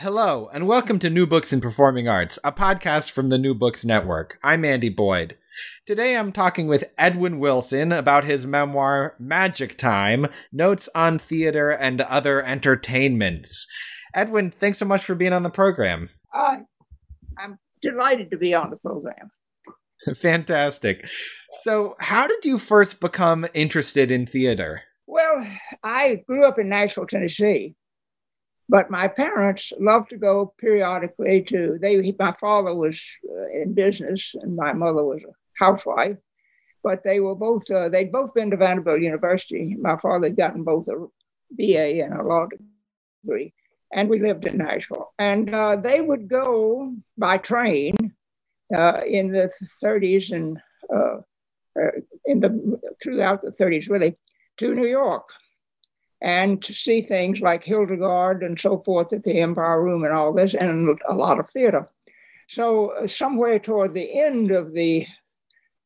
Hello, and welcome to New Books in Performing Arts, a podcast from the New Books Network. I'm Andy Boyd. Today I'm talking with Edwin Wilson about his memoir, Magic Time Notes on Theater and Other Entertainments. Edwin, thanks so much for being on the program. Uh, I'm delighted to be on the program. Fantastic. So, how did you first become interested in theater? Well, I grew up in Nashville, Tennessee but my parents loved to go periodically to they. My father was uh, in business, and my mother was a housewife. But they were both uh, they'd both been to Vanderbilt University. My father had gotten both a BA and a law degree, and we lived in Nashville. And uh, they would go by train uh, in the 30s and uh, uh, in the throughout the 30s, really, to New York and to see things like Hildegarde and so forth at the Empire Room and all this, and a lot of theater. So, uh, somewhere toward the end of the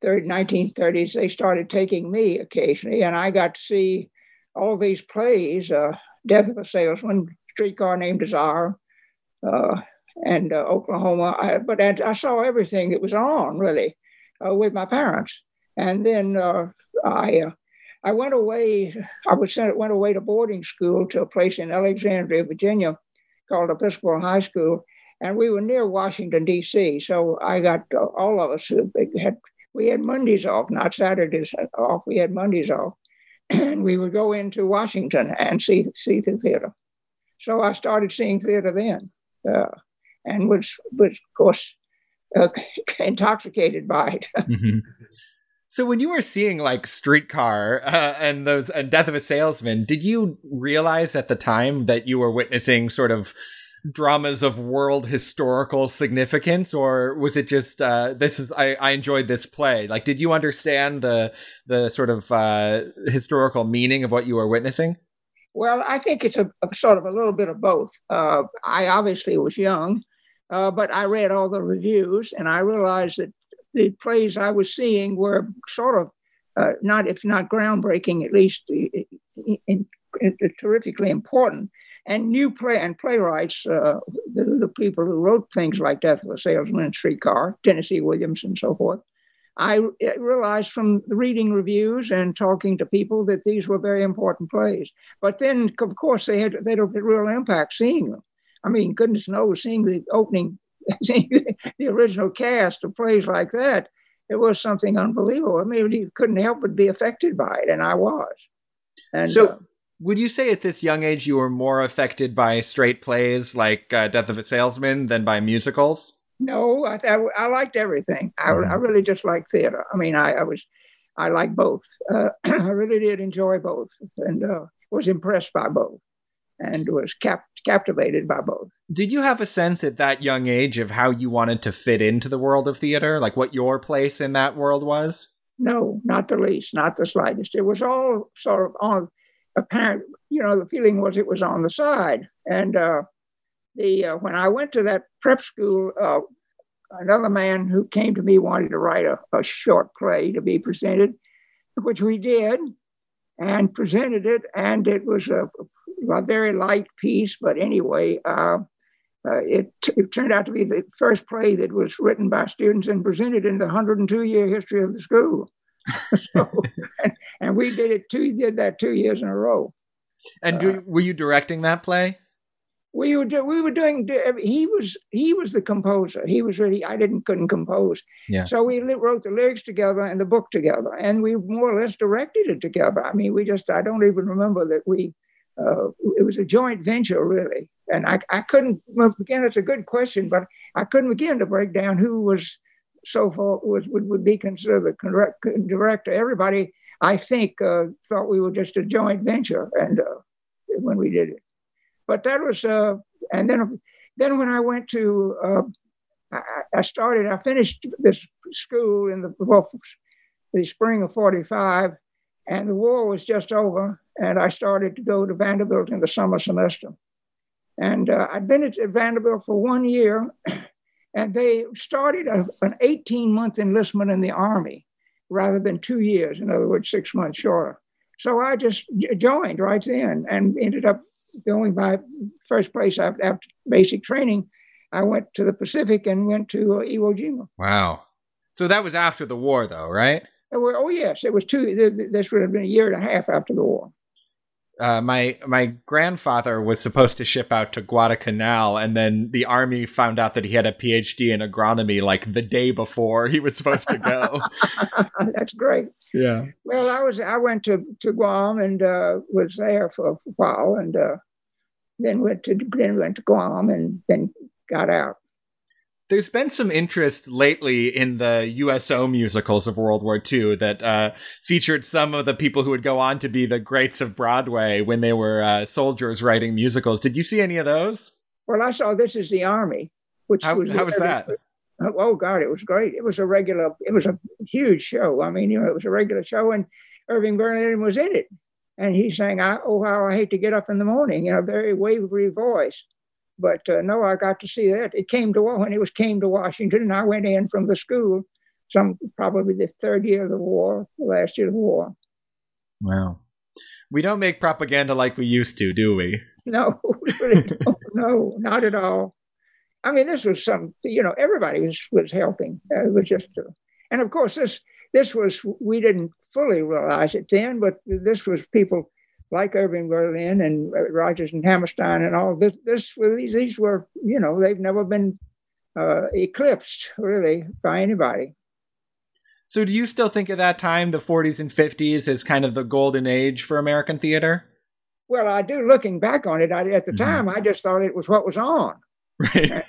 third 1930s, they started taking me occasionally, and I got to see all these plays uh, Death of a Salesman, Streetcar Named Desire, uh, and uh, Oklahoma. I, but I, I, saw everything that was on, really, uh, with my parents. And then uh, I I went away, I was sent, went away to boarding school to a place in Alexandria, Virginia called Episcopal High School. And we were near Washington, D.C. So I got uh, all of us had, we had Mondays off, not Saturdays off. We had Mondays off. And we would go into Washington and see, see the theater. So I started seeing theater then uh, and was, was, of course, uh, intoxicated by it. mm-hmm. So when you were seeing like Streetcar uh, and those and Death of a Salesman, did you realize at the time that you were witnessing sort of dramas of world historical significance, or was it just uh, this is I, I enjoyed this play? Like, did you understand the the sort of uh, historical meaning of what you were witnessing? Well, I think it's a, a sort of a little bit of both. Uh, I obviously was young, uh, but I read all the reviews and I realized that the plays I was seeing were sort of uh, not, if not groundbreaking, at least in, in, in, terrifically important. And new play and playwrights, uh, the, the, people who wrote things like Death of a Salesman and Streetcar, Tennessee Williams, and so forth, I realized from reading reviews and talking to people that these were very important plays. But then, of course, they had they had a real impact seeing them. I mean, goodness knows, seeing the opening the original cast of plays like that, it was something unbelievable. I mean, you couldn't help but be affected by it, and I was. And so, uh, would you say at this young age you were more affected by straight plays like uh, Death of a Salesman than by musicals? No, I, I, I liked everything. I, mm-hmm. I, really just liked theater. I mean, I, I was, I like both. Uh, I really did enjoy both, and uh, was impressed by both and was cap- captivated by both. Did you have a sense at that young age of how you wanted to fit into the world of theater, like what your place in that world was? No, not the least, not the slightest. It was all sort of on apparent. You know, the feeling was it was on the side. And uh, the uh, when I went to that prep school, uh, another man who came to me wanted to write a, a short play to be presented, which we did and presented it, and it was a, a very light piece, but anyway, uh, uh, it, it, turned out to be the first play that was written by students and presented in the 102 year history of the school. so, and, and, we did it two did that two years in a row. And do, uh, were you directing that play? We were do, we were doing. He was he was the composer. He was really I didn't couldn't compose. Yeah. So we wrote the lyrics together and the book together, and we more or less directed it together. I mean, we just I don't even remember that we uh, it was a joint venture, really. And I, I couldn't, again, it's a good question, but I couldn't begin to break down who was so far, was, would, would be considered the director. Everybody, I think, uh, thought we were just a joint venture and uh, when we did it. but that was, uh, and then then when I went to, uh, I, I, started, I finished this school in the well, the spring of '45, and the war was just over, and I started to go to Vanderbilt in the summer semester. And uh, I'd been at Vanderbilt for one year, and they started a, an 18 month enlistment in the Army rather than two years, in other words, six months shorter. So I just joined right then and ended up going by first place after, basic training. I went to the Pacific and went to uh, Iwo Jima. Wow. So that was after the war, though, right? Oh, yes. It was two, this would have been a year and a half after the war uh, my my grandfather was supposed to ship out to Guadalcanal, and then the army found out that he had a PhD in agronomy like the day before he was supposed to go. That's great. Yeah. Well, I was I went to to Guam and uh, was there for a while, and uh, then went to then went to Guam, and then got out there's been some interest lately in the USO musicals of World War II that uh, featured some of the people who would go on to be the greats of Broadway when they were uh, soldiers writing musicals. Did you see any of those? Well, I saw This Is the Army, which how was, how was that? Oh God, it was great. It was a regular. It was a huge show. I mean, you know, it was a regular show, and Irving Berlin was in it, and he sang, "Oh how I hate to get up in the morning," in a very wavery voice but uh, no, I got to see that. It came to when it was came to Washington, and I went in from the school, some probably the third year of the war, the last year of the war. Wow, we don't make propaganda like we used to, do we? No, no, no, not at all. I mean, this was some, you know, everybody was was helping. Uh, it was just, uh, and of course, this this was we didn't fully realize it then, but this was people like Irving Berlin and Rodgers and Hammerstein and all this, this these, these were, you know, they've never been uh, eclipsed really by anybody. So, do you still think of that time, the 40s and 50s, as kind of the golden age for American theater? Well, I do. Looking back on it, I, at the mm-hmm. time, I just thought it was what was on. Right. and,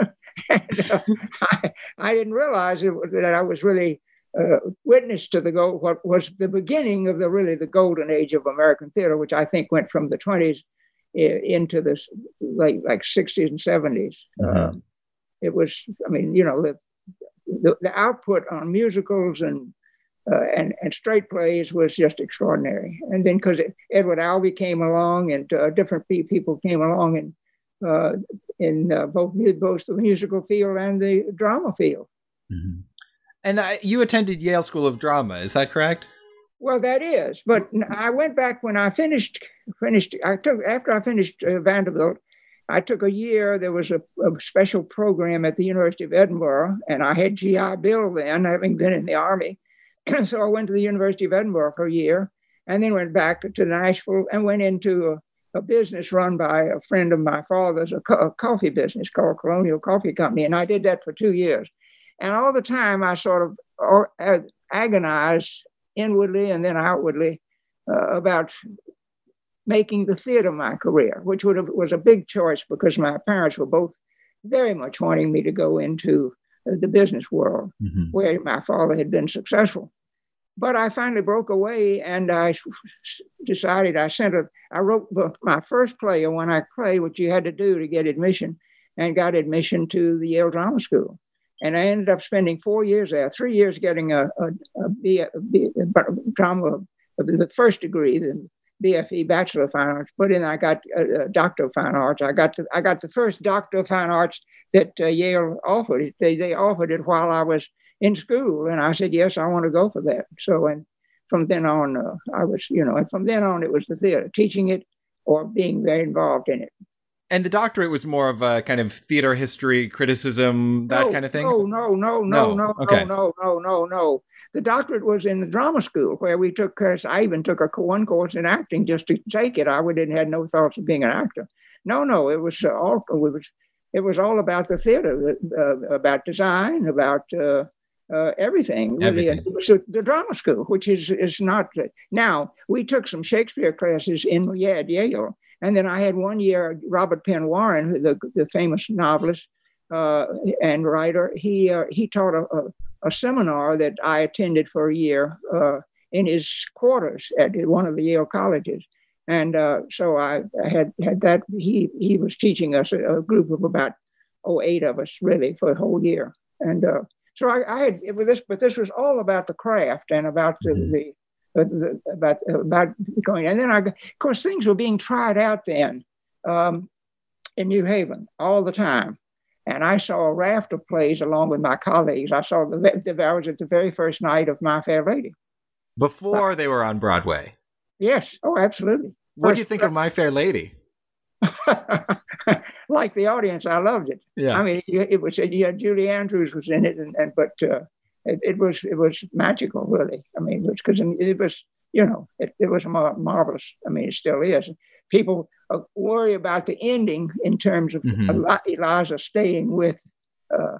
uh, and, uh, I, I, didn't realize it, that I was really uh, witness to the go what was the beginning of the really the golden age of American theater, which I think went from the 20s into the like like 60s and 70s. Mm-hmm. Um, it was, I mean, you know, the the, the output on musicals and uh, and and straight plays was just extraordinary. And then because Edward Albee came along and uh, different people came along and uh, in uh, both both the musical field and the drama field. Mm-hmm. And I, you attended Yale School of Drama, is that correct? Well, that is. But I went back when I finished. Finished. I took after I finished uh, Vanderbilt. I took a year. There was a, a, special program at the University of Edinburgh, and I had GI Bill then, having been in the army. so I went to the University of Edinburgh for a year, and then went back to Nashville and went into a, a business run by a friend of my father's, a, co- a coffee business called Colonial Coffee Company, and I did that for two years. And all the time I sort of uh, agonized inwardly and then outwardly uh, about making the theater my career, which would have, was a big choice because my parents were both very much wanting me to go into the business world mm-hmm. where my father had been successful. But I finally broke away and I decided I sent a, I wrote my first play, a one act play, which you had to do to get admission, and got admission to the Yale Drama School. And I ended up spending four years there, three years getting a, a, a, B, a, B, a drama, the first degree, the BFA Bachelor of Fine Arts. But then I got a, a Doctor of Fine Arts. I got the, I got the first Doctor of Fine Arts that uh, Yale offered. They, they offered it while I was in school, and I said yes, I want to go for that. So and from then on, uh, I was you know, and from then on it was the theater, teaching it or being very involved in it. And the doctorate was more of a kind of theater history criticism, that no, kind of thing. No, no, no, no, no, okay. no, no, no, no. The doctorate was in the drama school where we took course. I even took a one course in acting just to take it. I didn't had no thoughts of being an actor. No, no, it was all it was. It was all about the theater, uh, about design, about uh, uh, everything. everything. Really, so the drama school, which is is not now. We took some Shakespeare classes in yeah, at Yale, and then I had one year, Robert Penn Warren, the, the famous novelist uh, and writer, he, uh, he taught a, a, a, seminar that I attended for a year uh, in his quarters at one of the Yale colleges. And uh, so I, I had had that. He he was teaching us a, a, group of about oh eight of us really for a whole year. And uh, so I, I had it was this, but this was all about the craft and about the, mm-hmm. the about about going. And then I, of course, things were being tried out then um, in New Haven all the time. And I saw a raft of plays along with my colleagues. I saw the, the I was at the very first night of My Fair Lady. Before they were on Broadway. Yes. Oh, absolutely. What do you think of My Fair Lady? like the audience, I loved it. Yeah. I mean, it, was yeah, Julie Andrews was in it, and, and but uh, it, it, was it was magical, really. I mean, because it, it, was you know it, it was mar- marvelous. I mean, it still is. People uh, worry about the ending in terms of mm-hmm. Eliza staying with. Uh,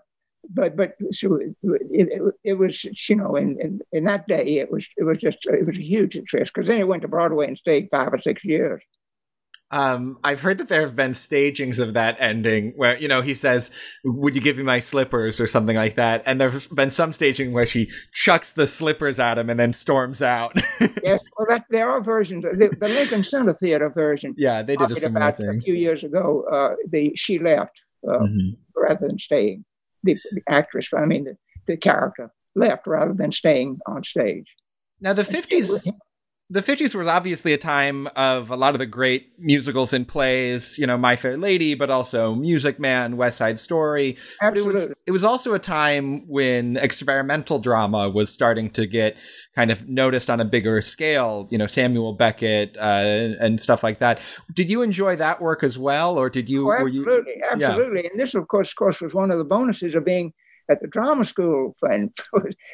but but so it, it, it, was you know in, in, in that day it was it was just it was a huge success because then it went to Broadway and stayed five or six years. Um, I've heard that there have been stagings of that ending where, you know, he says, Would you give me my slippers or something like that? And there's been some staging where she chucks the slippers at him and then storms out. yes, well, that, there are versions. The, the Lincoln Center Theater version. Yeah, they did a similar about thing. A few years ago, uh, the she left uh, mm-hmm. rather than staying. The, the, actress, I mean, the, the character left rather than staying on stage. Now, the 50s the 50s was obviously a time of a lot of the great musicals and plays, you know, My Fair Lady, but also Music Man, West Side Story. Absolutely. But it was, it was also a time when experimental drama was starting to get kind of noticed on a bigger scale, you know, Samuel Beckett uh, and stuff like that. Did you enjoy that work as well, or did you? Oh, absolutely, you, absolutely. Yeah. And this, of course, of course, was one of the bonuses of being at the drama school.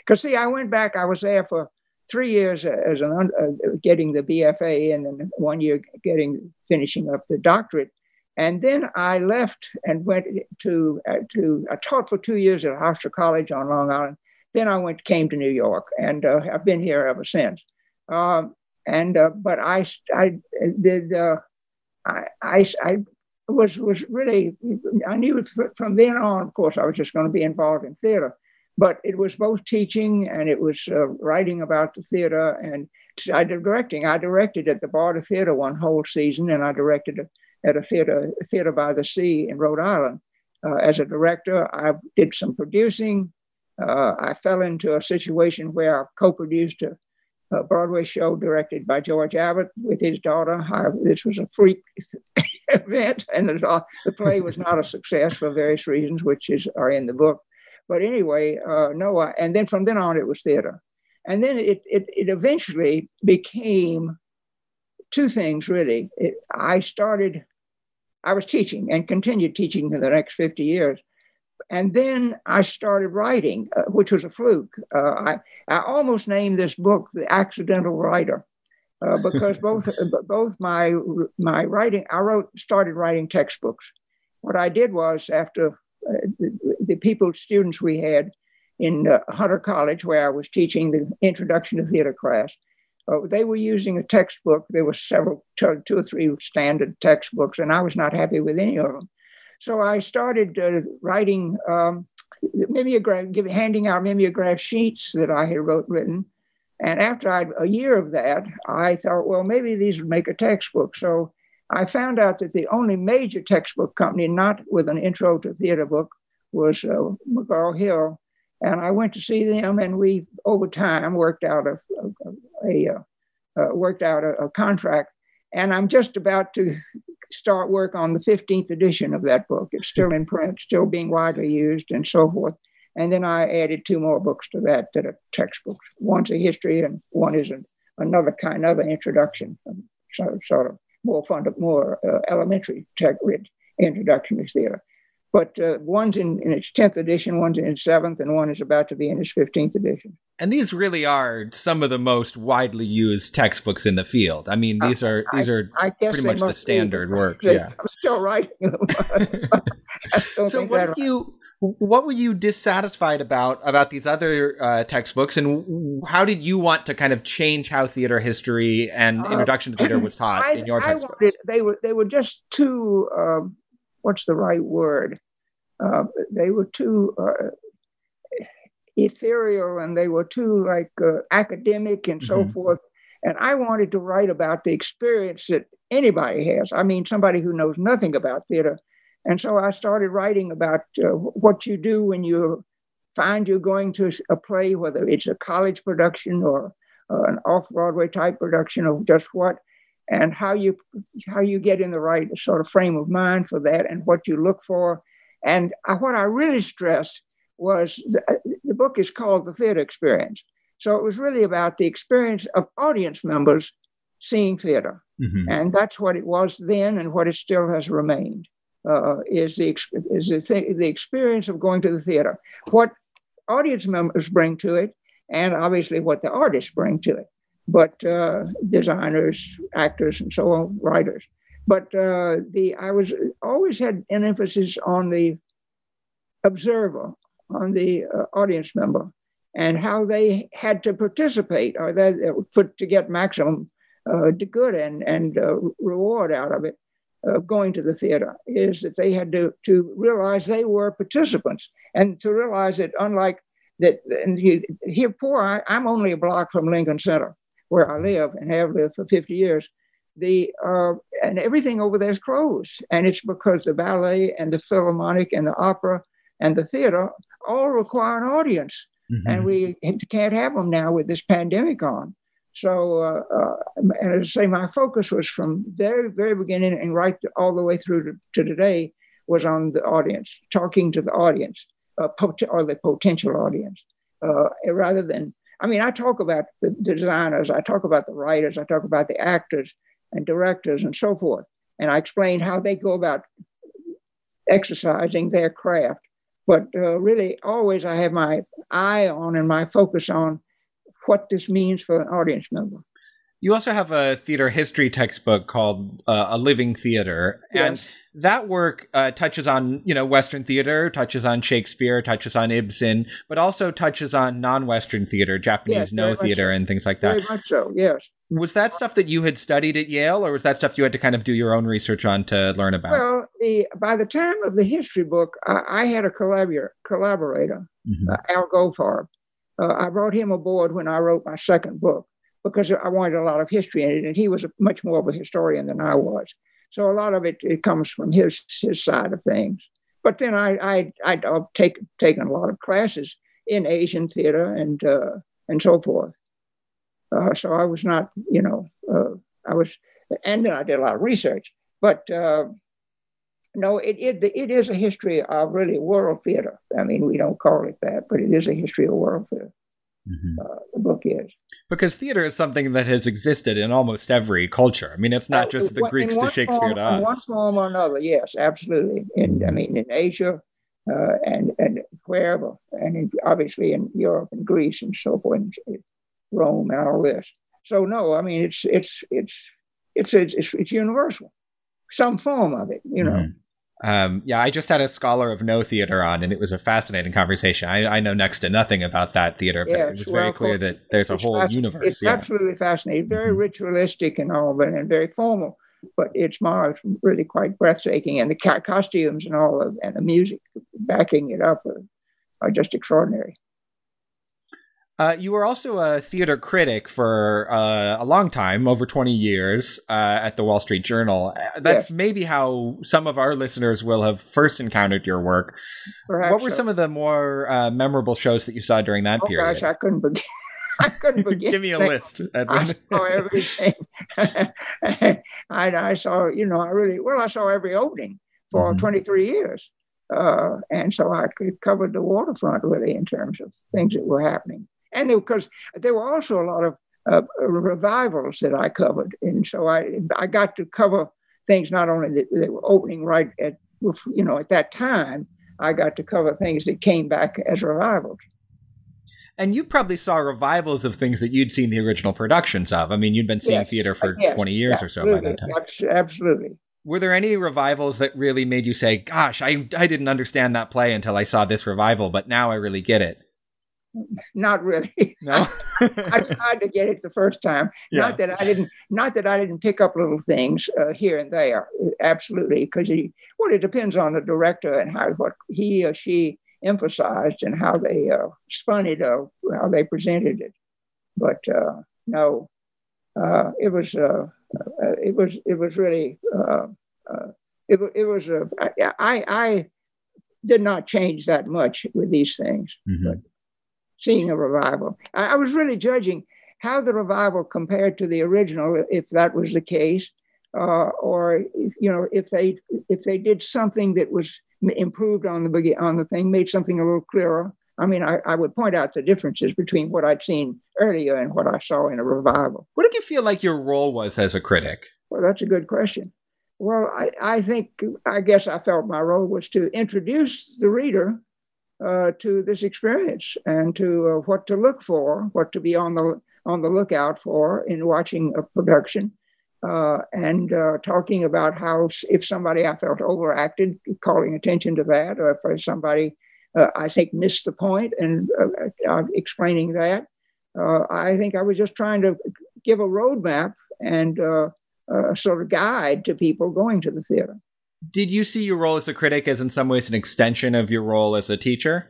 Because, see, I went back, I was there for three years as an uh, getting the BFA and then one year getting finishing up the doctorate. And then I left and went to uh, to I taught for two years at Hofstra College on Long Island. Then I went came to New York, and uh, I've been here ever since. Um, and uh, but I I did uh, I, I I was was really I knew from then on. Of course, I was just going to be involved in theater. But it was both teaching and it was uh, writing about the theater and I did directing. I directed at the Barter Theater one whole season, and I directed at a theater, theater by the sea in Rhode Island. Uh, as a director, I did some producing. Uh, I fell into a situation where I co-produced a, a, Broadway show directed by George Abbott with his daughter. I, this was a freak event, and the, the play was not a success for various reasons, which is are in the book. But anyway, uh, no, and then from then on, it was theater. And then it, it, it eventually became two things really. It, I started, I was teaching and continued teaching for the next 50 years. And then I started writing, uh, which was a fluke. Uh, I, I almost named this book The Accidental Writer. Uh, because both both my my writing I wrote started writing textbooks. What I did was after the, the people, students we had in uh, Hunter College, where I was teaching the introduction to theater class, uh, they were using a textbook. There were several, two, two, or three standard textbooks, and I was not happy with any of them. So I started uh, writing um, mimeograph, giving, handing out mimeograph sheets that I had wrote, written. And after I'd, a year of that, I thought, well, maybe these would make a textbook. So I found out that the only major textbook company not with an intro to theater book was uh, McGraw Hill. And I went to see them, and we, over time, worked out a, a, a, a uh, worked out a, contract. And I'm just about to start work on the 15th edition of that book. It's still in print, still being widely used, and so forth. And then I added two more books to that that are textbooks. One's a history, and one is an, another kind of an introduction, sort of more fund, more uh, elementary tech introduction to theater. But uh, one's in, in its 10th edition, one's in its 7th, and one is about to be in its 15th edition. And these really are some of the most widely used textbooks in the field. I mean, these are these are I, I pretty much the standard works. Yeah, I'm still writing them. so, what if you what were you dissatisfied about about these other uh, textbooks and how did you want to kind of change how theater history and uh, introduction to theater was taught I, in your textbooks wanted, they were they were just too um, what's the right word uh, they were too uh, ethereal and they were too like uh, academic and so mm-hmm. forth And I wanted to write about the experience that anybody has. I mean, somebody who knows nothing about theater. And so I started writing about uh, what you do when you find you're going to a play, whether it's a college production or uh, an off-Broadway type production of just what, and how you how you get in the right sort of frame of mind for that, and what you look for. And I, what I really stressed was the, the book is called The Theater Experience. So it was really about the experience of audience members seeing theater. Mm-hmm. And that's what it was then and what it still has remained. Uh, is the is the, th- the experience of going to the theater. What audience members bring to it, and obviously what the artists bring to it, but uh, designers, actors, and so on, writers. But uh, the I was always had an emphasis on the observer, on the uh, audience member, and how they had to participate or that for, to get maximum uh, good and, and uh, reward out of it of going to the theater is that they had to, to realize they were participants and to realize that unlike that and he, here poor I, i'm only a block from lincoln center where i live and have lived for 50 years the uh, and everything over there is closed and it's because the ballet and the philharmonic and the opera and the theater all require an audience mm-hmm. and we can't have them now with this pandemic on. So, uh, uh, and as I say, my focus was from very, very beginning and right all the way through to, to today was on the audience, talking to the audience, uh, pot- or the potential audience, uh, rather than, I mean, I talk about the designers, I talk about the writers, I talk about the actors and directors and so forth. And I explain how they go about exercising their craft but uh, really, always I have my eye on and my focus on what this means for an audience member. You also have a theater history textbook called uh, A Living Theater. And yes. that work uh, touches on, you know, Western theater, touches on Shakespeare, touches on Ibsen, but also touches on non-Western theater, Japanese yes, Noh theater, so. and things like that. Very much so, yes. Was that stuff that you had studied at Yale, or was that stuff you had to kind of do your own research on to learn about? Well, the, by the time of the history book, I, I had a collaborator, collaborator mm-hmm. uh, Al Goldfarb. Uh, I brought him aboard when I wrote my second book because I wanted a lot of history in it, and he was much more of a historian than I was. So a lot of it, it comes from his his side of things. But then I I I've take, taken a lot of classes in Asian theater and uh, and so forth. Uh, so I was not, you know, uh, I was, and then I did a lot of research. But uh, no, it, it, it is a history of really world theater. I mean, we don't call it that, but it is a history of world theater. Mm-hmm. Uh, the book is because theater is something that has existed in almost every culture. I mean, it's not uh, just the Greeks to Shakespeare form, to us. One form or another, yes, absolutely. In I mean, in Asia uh, and and wherever, and in, obviously in Europe and Greece and so forth, Rome and all this. So no, I mean it's it's it's it's it's it's, it's universal, some form of it, you know. Mm-hmm. Um, yeah, I just had a scholar of Noh theater on, and it was a fascinating conversation. I, I know next to nothing about that theater, but yes, it was very well, clear that there's a whole fasc- universe. It's yeah. absolutely fascinating, very mm-hmm. ritualistic and all of it, and very formal. But it's more really quite breathtaking, and the ca- costumes and all of, and the music backing it up are, are just extraordinary. Uh, you were also a theater critic for uh, a long time, over 20 years, uh, at the Wall Street Journal. Uh, that's yeah. maybe how some of our listeners will have first encountered your work. Perhaps what were so. some of the more uh, memorable shows that you saw during that oh, period? Gosh, I couldn't begin. I couldn't begin. Give me a list. Edwin. I saw everything. I, I, saw, you know, I really, well, I saw every opening for mm-hmm. 23 years. Uh, and so I covered the waterfront really in terms of things that were happening and because there were also a lot of uh, revivals that I covered, and so I I got to cover things not only that they were opening right at you know at that time. I got to cover things that came back as revivals. And you probably saw revivals of things that you'd seen the original productions of. I mean, you'd been seeing yes. theater for yes. 20 years or so by that time. Absolutely. Were there any revivals that really made you say, gosh, I, I didn't understand that play until I saw this revival, but now I really get it? Not really. No. I tried to get it the first time. Yeah. Not that I didn't. Not that I didn't pick up little things uh, here and there. Absolutely, because well, it depends on the director and how what he or she emphasized and how they uh, spun it or how they presented it. But uh, no, uh, it was uh, uh, it was it was really uh, uh, it, it was a I, I did not change that much with these things, mm-hmm. but seeing a revival, I, I, was really judging how the revival compared to the original, if that was the case, uh, or if, you know if they if they did something that was improved on the on the thing, made something a little clearer. I mean, I, I would point out the differences between what I'd seen earlier and what I saw in a revival. What did you feel like your role was as a critic? Well, that's a good question. Well, I, I think, I guess I felt my role was to introduce the reader uh, to this experience and to uh, what to look for, what to be on the on the lookout for in watching a production, uh, and uh, talking about how if somebody I felt overacted, calling attention to that, or if somebody uh, I think missed the point and uh, explaining that. I think I was just trying to give a roadmap and a sort of guide to people going to the theater. Did you see your role as a critic as in some ways an extension of your role as a teacher?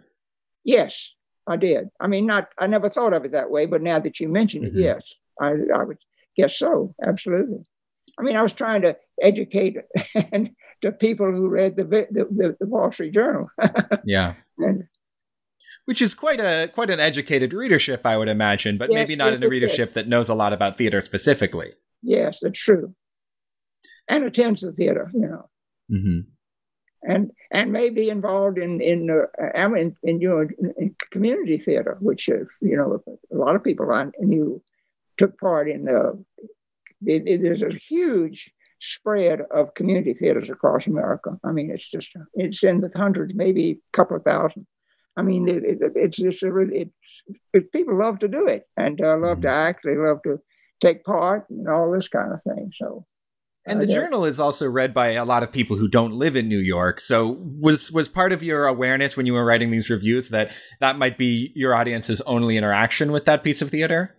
Yes, I did. I mean, not I never thought of it that way, but now that you mention it, mm-hmm. yes, I, I would guess so. Absolutely. I mean, I was trying to educate and to people who read the the, the, Wall Street Journal. yeah. And, which is quite a quite an educated readership, I would imagine, but yes, maybe not in a readership that knows a lot about theater specifically. Yes, that's true. And attends the theater, you know. Mm-hmm. And and may be involved in in uh, in, in, you know, in community theater, which is, you know a lot of people I knew took part in the. It, it, there's a huge spread of community theaters across America. I mean, it's just it's in the hundreds, maybe a couple of thousand. I mean, it, it, it's just a, it's it, people love to do it and uh, love mm-hmm. to act. They love to take part and all this kind of thing. So, and the journal is also read by a lot of people who don't live in New York. So, was was part of your awareness when you were writing these reviews that that might be your audience's only interaction with that piece of theater?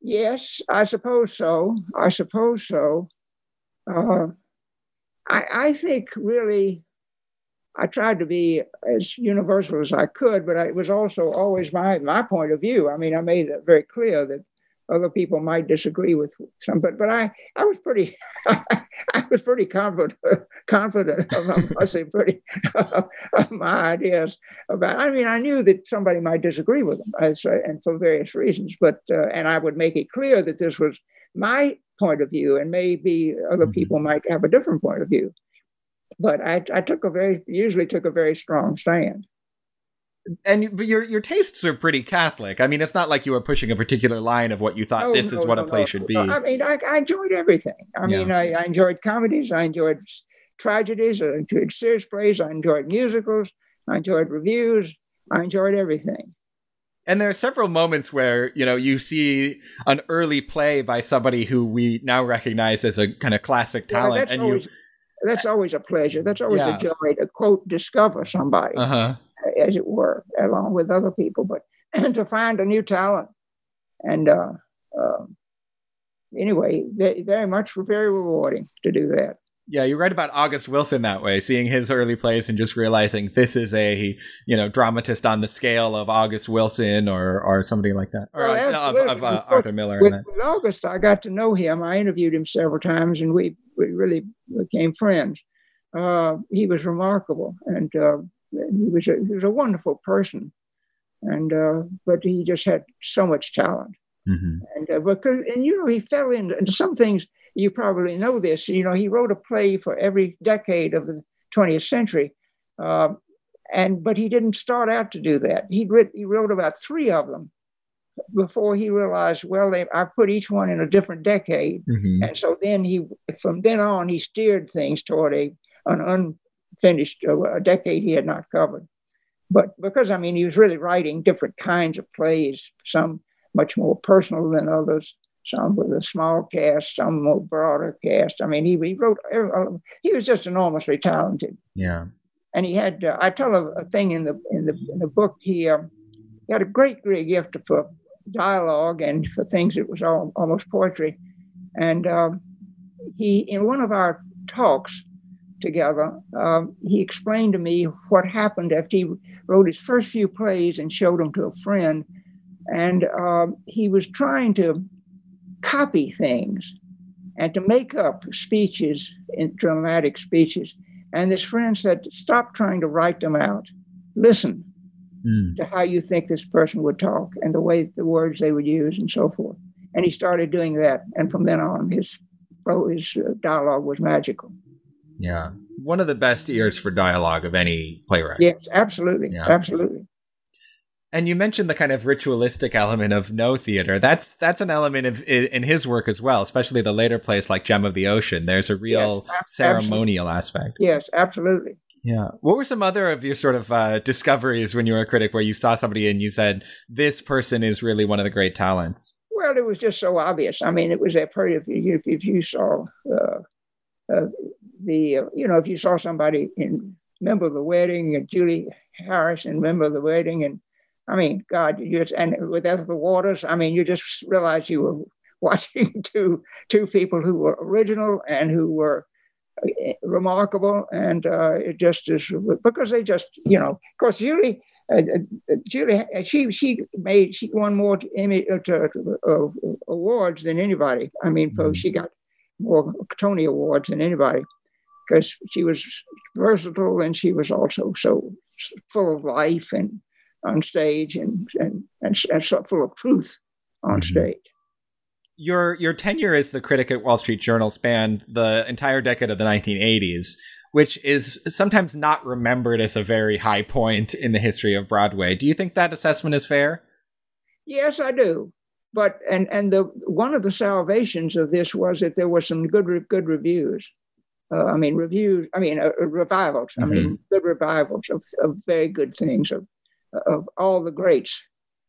Yes, I suppose so. I suppose so. Uh, I, I think really I tried to be as universal as I could, but I, it was also always my my point of view. I mean, I made it very clear that other people might disagree with some, but but I I was pretty I was pretty confident confident of I say pretty of my ideas about. I mean, I knew that somebody might disagree with them, say, and for various reasons. But uh, and I would make it clear that this was my point of view, and maybe other mm-hmm. people might have a different point of view. But I, I took a very usually took a very strong stand and but your your tastes are pretty Catholic. I mean, it's not like you were pushing a particular line of what you thought oh, this no, is what no, a play no. should be. I mean, I, I enjoyed everything. I yeah. mean, I, I, enjoyed comedies, I enjoyed tragedies, I enjoyed serious plays, I enjoyed musicals, I enjoyed revues, I enjoyed everything. And there are several moments where you know you see an early play by somebody who we now recognize as a kind of classic talent, yeah, and always, you. That's always a pleasure. That's always yeah. a joy to quote discover somebody. Uh-huh as it were, along with other people, but to find a new talent. And uh, uh, anyway, very much very rewarding to do that. Yeah, you write about August Wilson that way, seeing his early plays and just realizing this is a you know dramatist on the scale of August Wilson or or somebody like that, or well, uh, of, of uh, Arthur Miller. With, with, August, I got to know him. I interviewed him several times, and we we really became friends. Uh, he was remarkable, and uh, he was a, he was a wonderful person, and uh, but he just had so much talent. Mm-hmm. And uh, because and you know he fell into some things. You probably know this. You know he wrote a play for every decade of the 20th century, uh, and but he didn't start out to do that. He wrote he wrote about three of them before he realized, well, they, I put each one in a different decade, mm-hmm. and so then he, from then on, he steered things toward a an finished a decade he had not covered. But because, I mean, he was really writing different kinds of plays, some much more personal than others, some with a small cast, some more broader cast. I mean, he, he wrote, uh, he was just enormously talented. Yeah. And he had, uh, I tell a, a, thing in the, in the, in the book, he, um, he had a great, great gift for dialogue and for things that was all, almost poetry. And um, he, in one of our talks, together, um, he explained to me what happened after he wrote his first few plays and showed them to a friend. And uh, he was trying to copy things and to make up speeches in dramatic speeches. And this friend said, Stop trying to write them out. Listen mm. to how you think this person would talk and the way the words they would use and so forth. And he started doing that. And from then on, his, his uh, dialogue was magical. Yeah. One of the best ears for dialogue of any playwright. Yes, absolutely. Yeah. Absolutely. And you mentioned the kind of ritualistic element of Noh theater. That's that's an element of in his work as well, especially the later plays like Gem of the Ocean. There's a real yes, ceremonial absolutely. aspect. Yes, absolutely. Yeah. What were some other of your sort of uh, discoveries when you were a critic, where you saw somebody and you said, "This person is really one of the great talents"? Well, it was just so obvious. I mean, it was that part. If you if you saw uh, uh, the uh, you know if you saw somebody in Member of the Wedding and Julie Harris in Member of the Wedding and I mean, God, you just and with Ethel Waters, I mean, you just realized you were watching two two people who were original and who were uh, remarkable, and uh, it just is because they just, you know, of course, Julie. Uh, uh Julie, uh, she she made she won more Emmy uh, awards than anybody. I mean, mm-hmm. she got more Tony awards than anybody because she was versatile and she was also so full of life and on stage and and and, and so full of truth on mm-hmm. stage. Your your tenure as the critic at Wall Street Journal spanned the entire decade of the 1980s, which is sometimes not remembered as a very high point in the history of Broadway. Do you think that assessment is fair? Yes, I do. But and and the one of the salvations of this was that there were some good good reviews. Uh, I mean, reviews. I mean, uh, revivals. Mm-hmm. I mean, mm-hmm. good revivals of, of very good things of of all the greats,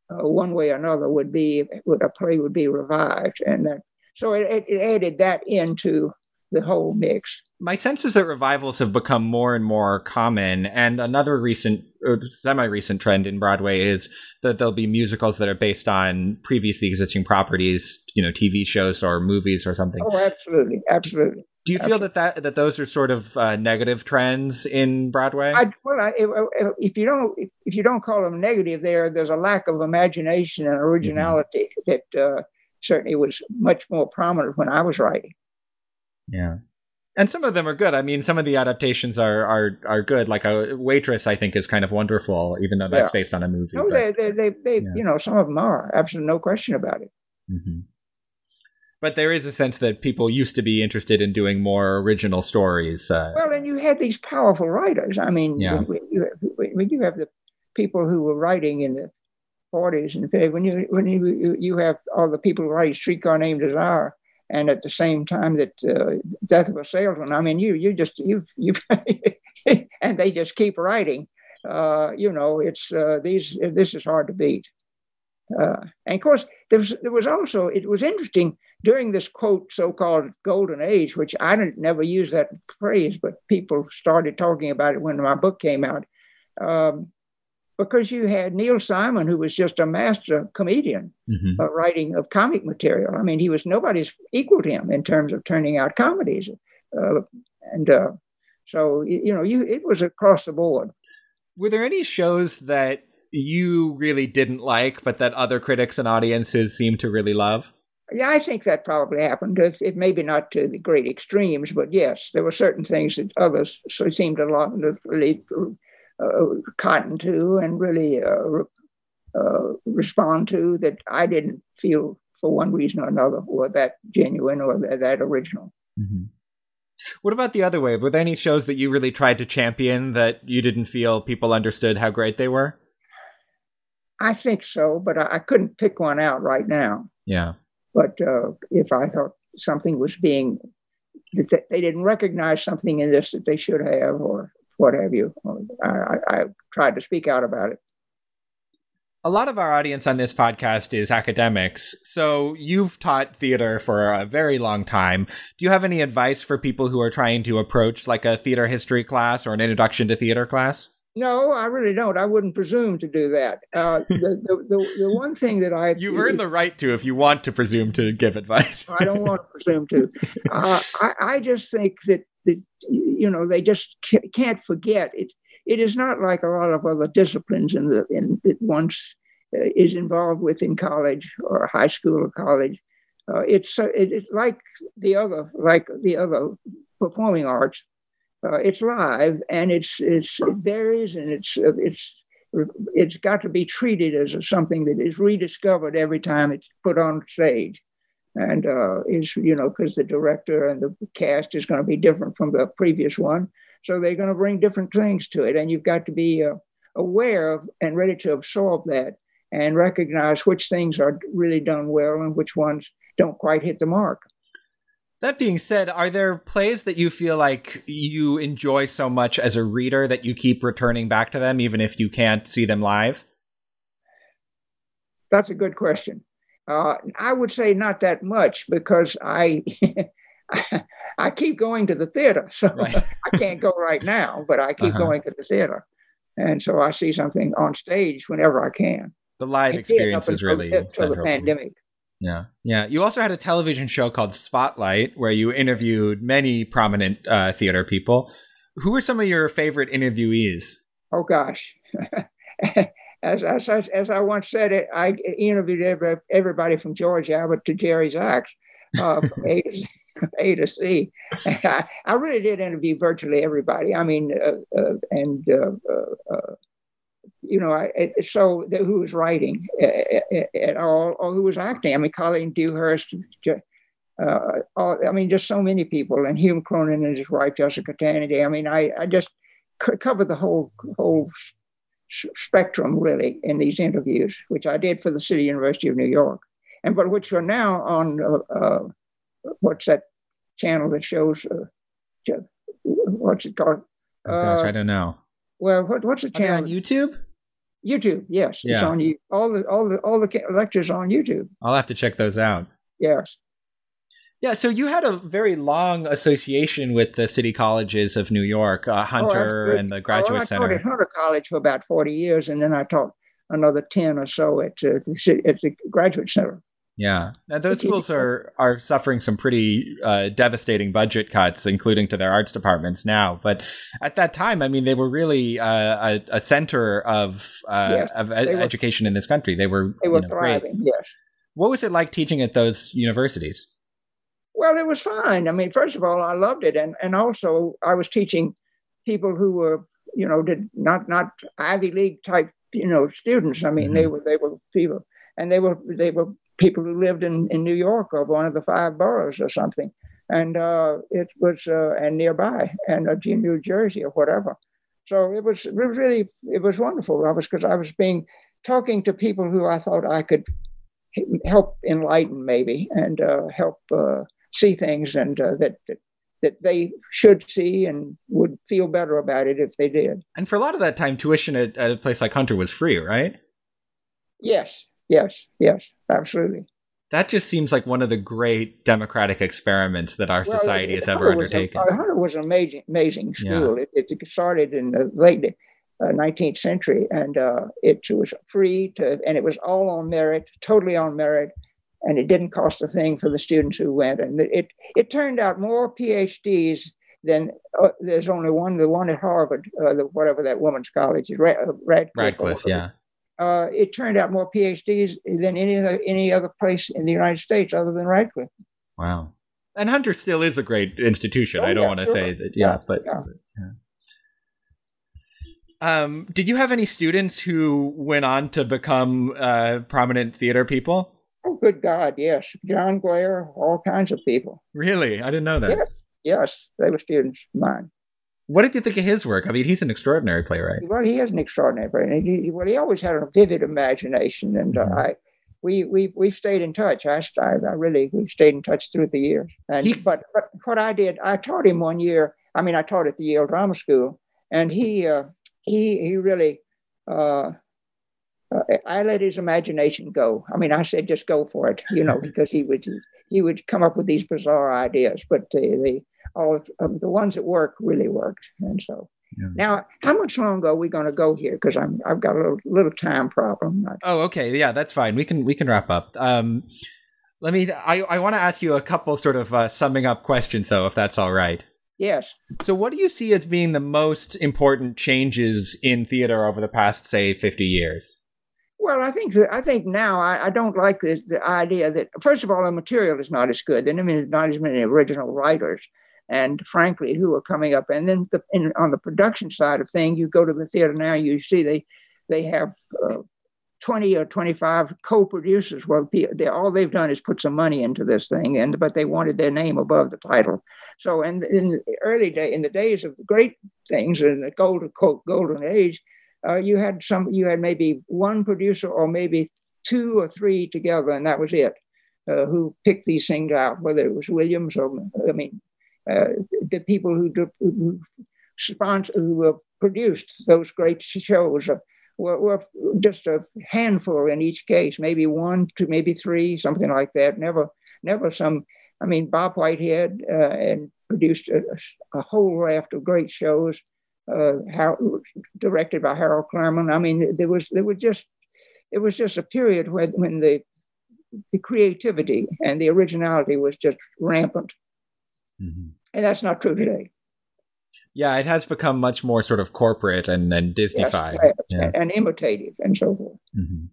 uh, one way or another, would be would a play would be revived, and that, so it, it added that into the whole mix. My sense is that revivals have become more and more common, and another recent, semi-recent trend in Broadway is that there'll be musicals that are based on previously existing properties, you know, TV shows or movies or something. Oh, absolutely, absolutely. Do you feel that, that that those are sort of uh, negative trends in Broadway? I, well, I, if you don't if you don't call them negative, there there's a lack of imagination and originality mm-hmm. that uh, certainly was much more prominent when I was writing. Yeah, and some of them are good. I mean, some of the adaptations are are are good. Like a waitress, I think, is kind of wonderful, even though that's yeah. based on a movie. No, but, they they they, they yeah. you know some of them are absolutely no question about it. Mm-hmm but there is a sense that people used to be interested in doing more original stories. Uh, well, and you had these powerful writers. I mean, yeah. when, you have, when you have the people who were writing in the 40s and 50s, when you when you you have all the people who write Streetcar Named Desire, and at the same time that uh, Death of a Salesman, I mean, you you just you you and they just keep writing. Uh, you know, it's uh, these this is hard to beat. Uh, and of course, there was, there was also, it was interesting during this quote, so called golden age, which I didn't never use that phrase, but people started talking about it when my book came out. Um, because you had Neil Simon, who was just a master comedian, mm-hmm. uh, writing of comic material. I mean, he was nobody's equal to him in terms of turning out comedies, uh, and uh, so you know, you it was across the board. Were there any shows that you really didn't like, but that other critics and audiences seem to really love? Yeah, I think that probably happened. If, if maybe not to the great extremes, but yes, there were certain things that others so seemed a lot to really uh, cotton to and really uh, uh, respond to that I didn't feel for one reason or another or that genuine or that, that original. Mm-hmm. What about the other way? Were there any shows that you really tried to champion that you didn't feel people understood how great they were? I think so, but I, I couldn't pick one out right now. Yeah. But uh, if I thought something was being, that they didn't recognize something in this that they should have, or what have you, I, I, I tried to speak out about it. A lot of our audience on this podcast is academics. So you've taught theater for a very long time. Do you have any advice for people who are trying to approach like a theater history class or an introduction to theater class? No, I really don't. I wouldn't presume to do that. Uh, the, the, the, the, one thing that I you've earned the right to if you want to presume to give advice. I don't want to presume to. Uh, I, I just think that that you know they just can't forget it. It is not like a lot of other disciplines in the in that once uh, is involved with in college or high school or college. uh, it's uh, it, it's like the other like the other performing arts. Uh, it's live and it's it's it varies and it's it's it's got to be treated as something that is rediscovered every time it's put on stage. And uh, is you know because the director and the cast is going to be different from the previous one. So they're going to bring different things to it and you've got to be uh, aware of and ready to absorb that and recognize which things are really done well and which ones don't quite hit the mark that being said, are there plays that you feel like you enjoy so much as a reader that you keep returning back to them, even if you can't see them live? That's a good question. Uh, I would say not that much because I I keep going to the theater, so right. I can't go right now, but I keep uh-huh. going to the theater, and so I see something on stage whenever I can. The live experience is really until the pandemic. Yeah. Yeah. You also had a television show called Spotlight where you interviewed many prominent uh, theater people. Who were some of your favorite interviewees? Oh, gosh. as, as, as I once said, it, I interviewed every, everybody from George Abbott to Jerry Zaks, uh, A, to, A to C. I, I, really did interview virtually everybody. I mean, uh, uh and uh, uh, you know, I, so the, who was writing at all, or who was acting. I mean, Colleen Dewhurst, uh, all, I mean, just so many people, and Hume Cronyn and his wife Jessica Tandy. I mean, I, I just c- covered the whole whole spectrum really in these interviews, which I did for the City University of New York, and but which are now on uh, uh, what's that channel that shows uh, what's it called? Oh gosh, I don't know. Well, what, what's the channel on YouTube? YouTube, yes, yeah. it's on you. All the all the all the lectures on YouTube. I'll have to check those out. Yes. Yeah, so you had a very long association with the city colleges of New York, uh, oh, Hunter oh, and the Graduate oh, I Center. I taught at Hunter College for about forty years, and then I taught another ten or so at, uh, the, at the Graduate Center. Yeah, now those schools are are suffering some pretty uh, devastating budget cuts, including to their arts departments now. But at that time, I mean, they were really uh, a, a, center of uh, yes, of ed- were, education in this country. They were they were you know, thriving. Great. Yes. What was it like teaching at those universities? Well, it was fine. I mean, first of all, I loved it, and and also I was teaching people who were you know did not not Ivy League type you know students. I mean, mm-hmm. they were they were people, and they were they were people who lived in, in New York or one of the five boroughs or something. And uh, it was, uh, and nearby, and uh, New Jersey or whatever. So it was, it was really, it was wonderful. I was, because I was being, talking to people who I thought I could help enlighten maybe and uh, help uh, see things and uh, that, that that they should see and would feel better about it if they did. And for a lot of that time, tuition at, at a place like Hunter was free, right? Yes, Yes, yes, absolutely. That just seems like one of the great democratic experiments that our well, society has ever undertaken. A, Hunter was an amazing, amazing school. Yeah. It, it, started in the late uh, 19th century, and uh, it was free to, and it was all on merit, totally on merit, and it didn't cost a thing for the students who went. And it it turned out more PhDs than uh, there's only one, the one at Harvard, uh, the, whatever that woman's college is, Radcliffe. Radcliffe, yeah uh, it turned out more PhDs than any other any other place in the United States other than Radcliffe. Wow. And Hunter still is a great institution. Oh, I don't yeah, want to sure. say that, yeah, yeah but. Yeah. but yeah. Um, did you have any students who went on to become uh, prominent theater people? Oh, good God, yes. John Guare, all kinds of people. Really? I didn't know that. Yes, yes. They were students of mine. What did you think of his work? I mean, he's an extraordinary playwright. Well, he is an extraordinary playwright. He, well, he always had a vivid imagination, and uh, mm-hmm. uh, I, we we we've stayed in touch. I, I, really we've stayed in touch through the years. And he, but, but what I did, I taught him one year. I mean, I taught at the Yale Drama School, and he uh, he he really. Uh, uh, I let his imagination go. I mean, I said, just go for it, you know, because he would he would come up with these bizarre ideas. But the, the all of the ones that work really worked. And so yeah. now, how much longer are we going to go here? Because I'm I've got a little, little time problem. Oh, okay, yeah, that's fine. We can we can wrap up. Um, let me. I I want to ask you a couple sort of uh, summing up questions, though, if that's all right. Yes. So, what do you see as being the most important changes in theater over the past, say, fifty years? Well, I think that I think now I, I don't like the, the idea that first of all the material is not as good. There are not as many original writers, and frankly, who are coming up. And then the, in, on the production side of things, you go to the theater now, you see they they have uh, 20 or 25 co-producers. Well, they, all they've done is put some money into this thing, and but they wanted their name above the title. So, in, in the early day, in the days of great things, in the golden golden age, uh, you had some, you had maybe one producer or maybe two or three together, and that was it. Uh, who picked these things out, whether it was Williams or I mean, the people who, who sponsor, who produced those great shows were, were just a handful in each case, maybe one to maybe three, something like that. Never, never some. I mean, Bob Whitehead uh, and produced a, a, whole raft of great shows, uh, how, directed by Harold Clurman. I mean, there was there was just it was just a period when when the the creativity and the originality was just rampant, mm-hmm. And that's not true today. Yeah, it has become much more sort of corporate and, and Disneyfied. Yes, yeah. and imitative and so forth. Mm-hmm.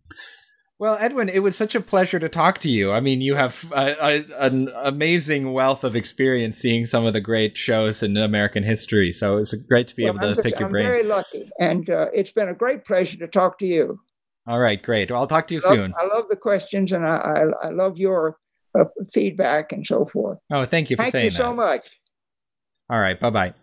Well, Edwin, it was such a pleasure to talk to you. I mean, you have a, a, an amazing wealth of experience seeing some of the great shows in American history. So it's great to be well, able to just, pick your I'm brain. I'm very lucky, and uh, it's been a great pleasure to talk to you. All right, great. Well, I'll talk to you I love, soon. I love the questions, and I, I, I love your uh, feedback and so forth. Oh, thank you for thank saying that. Thank you so much. All right, bye bye.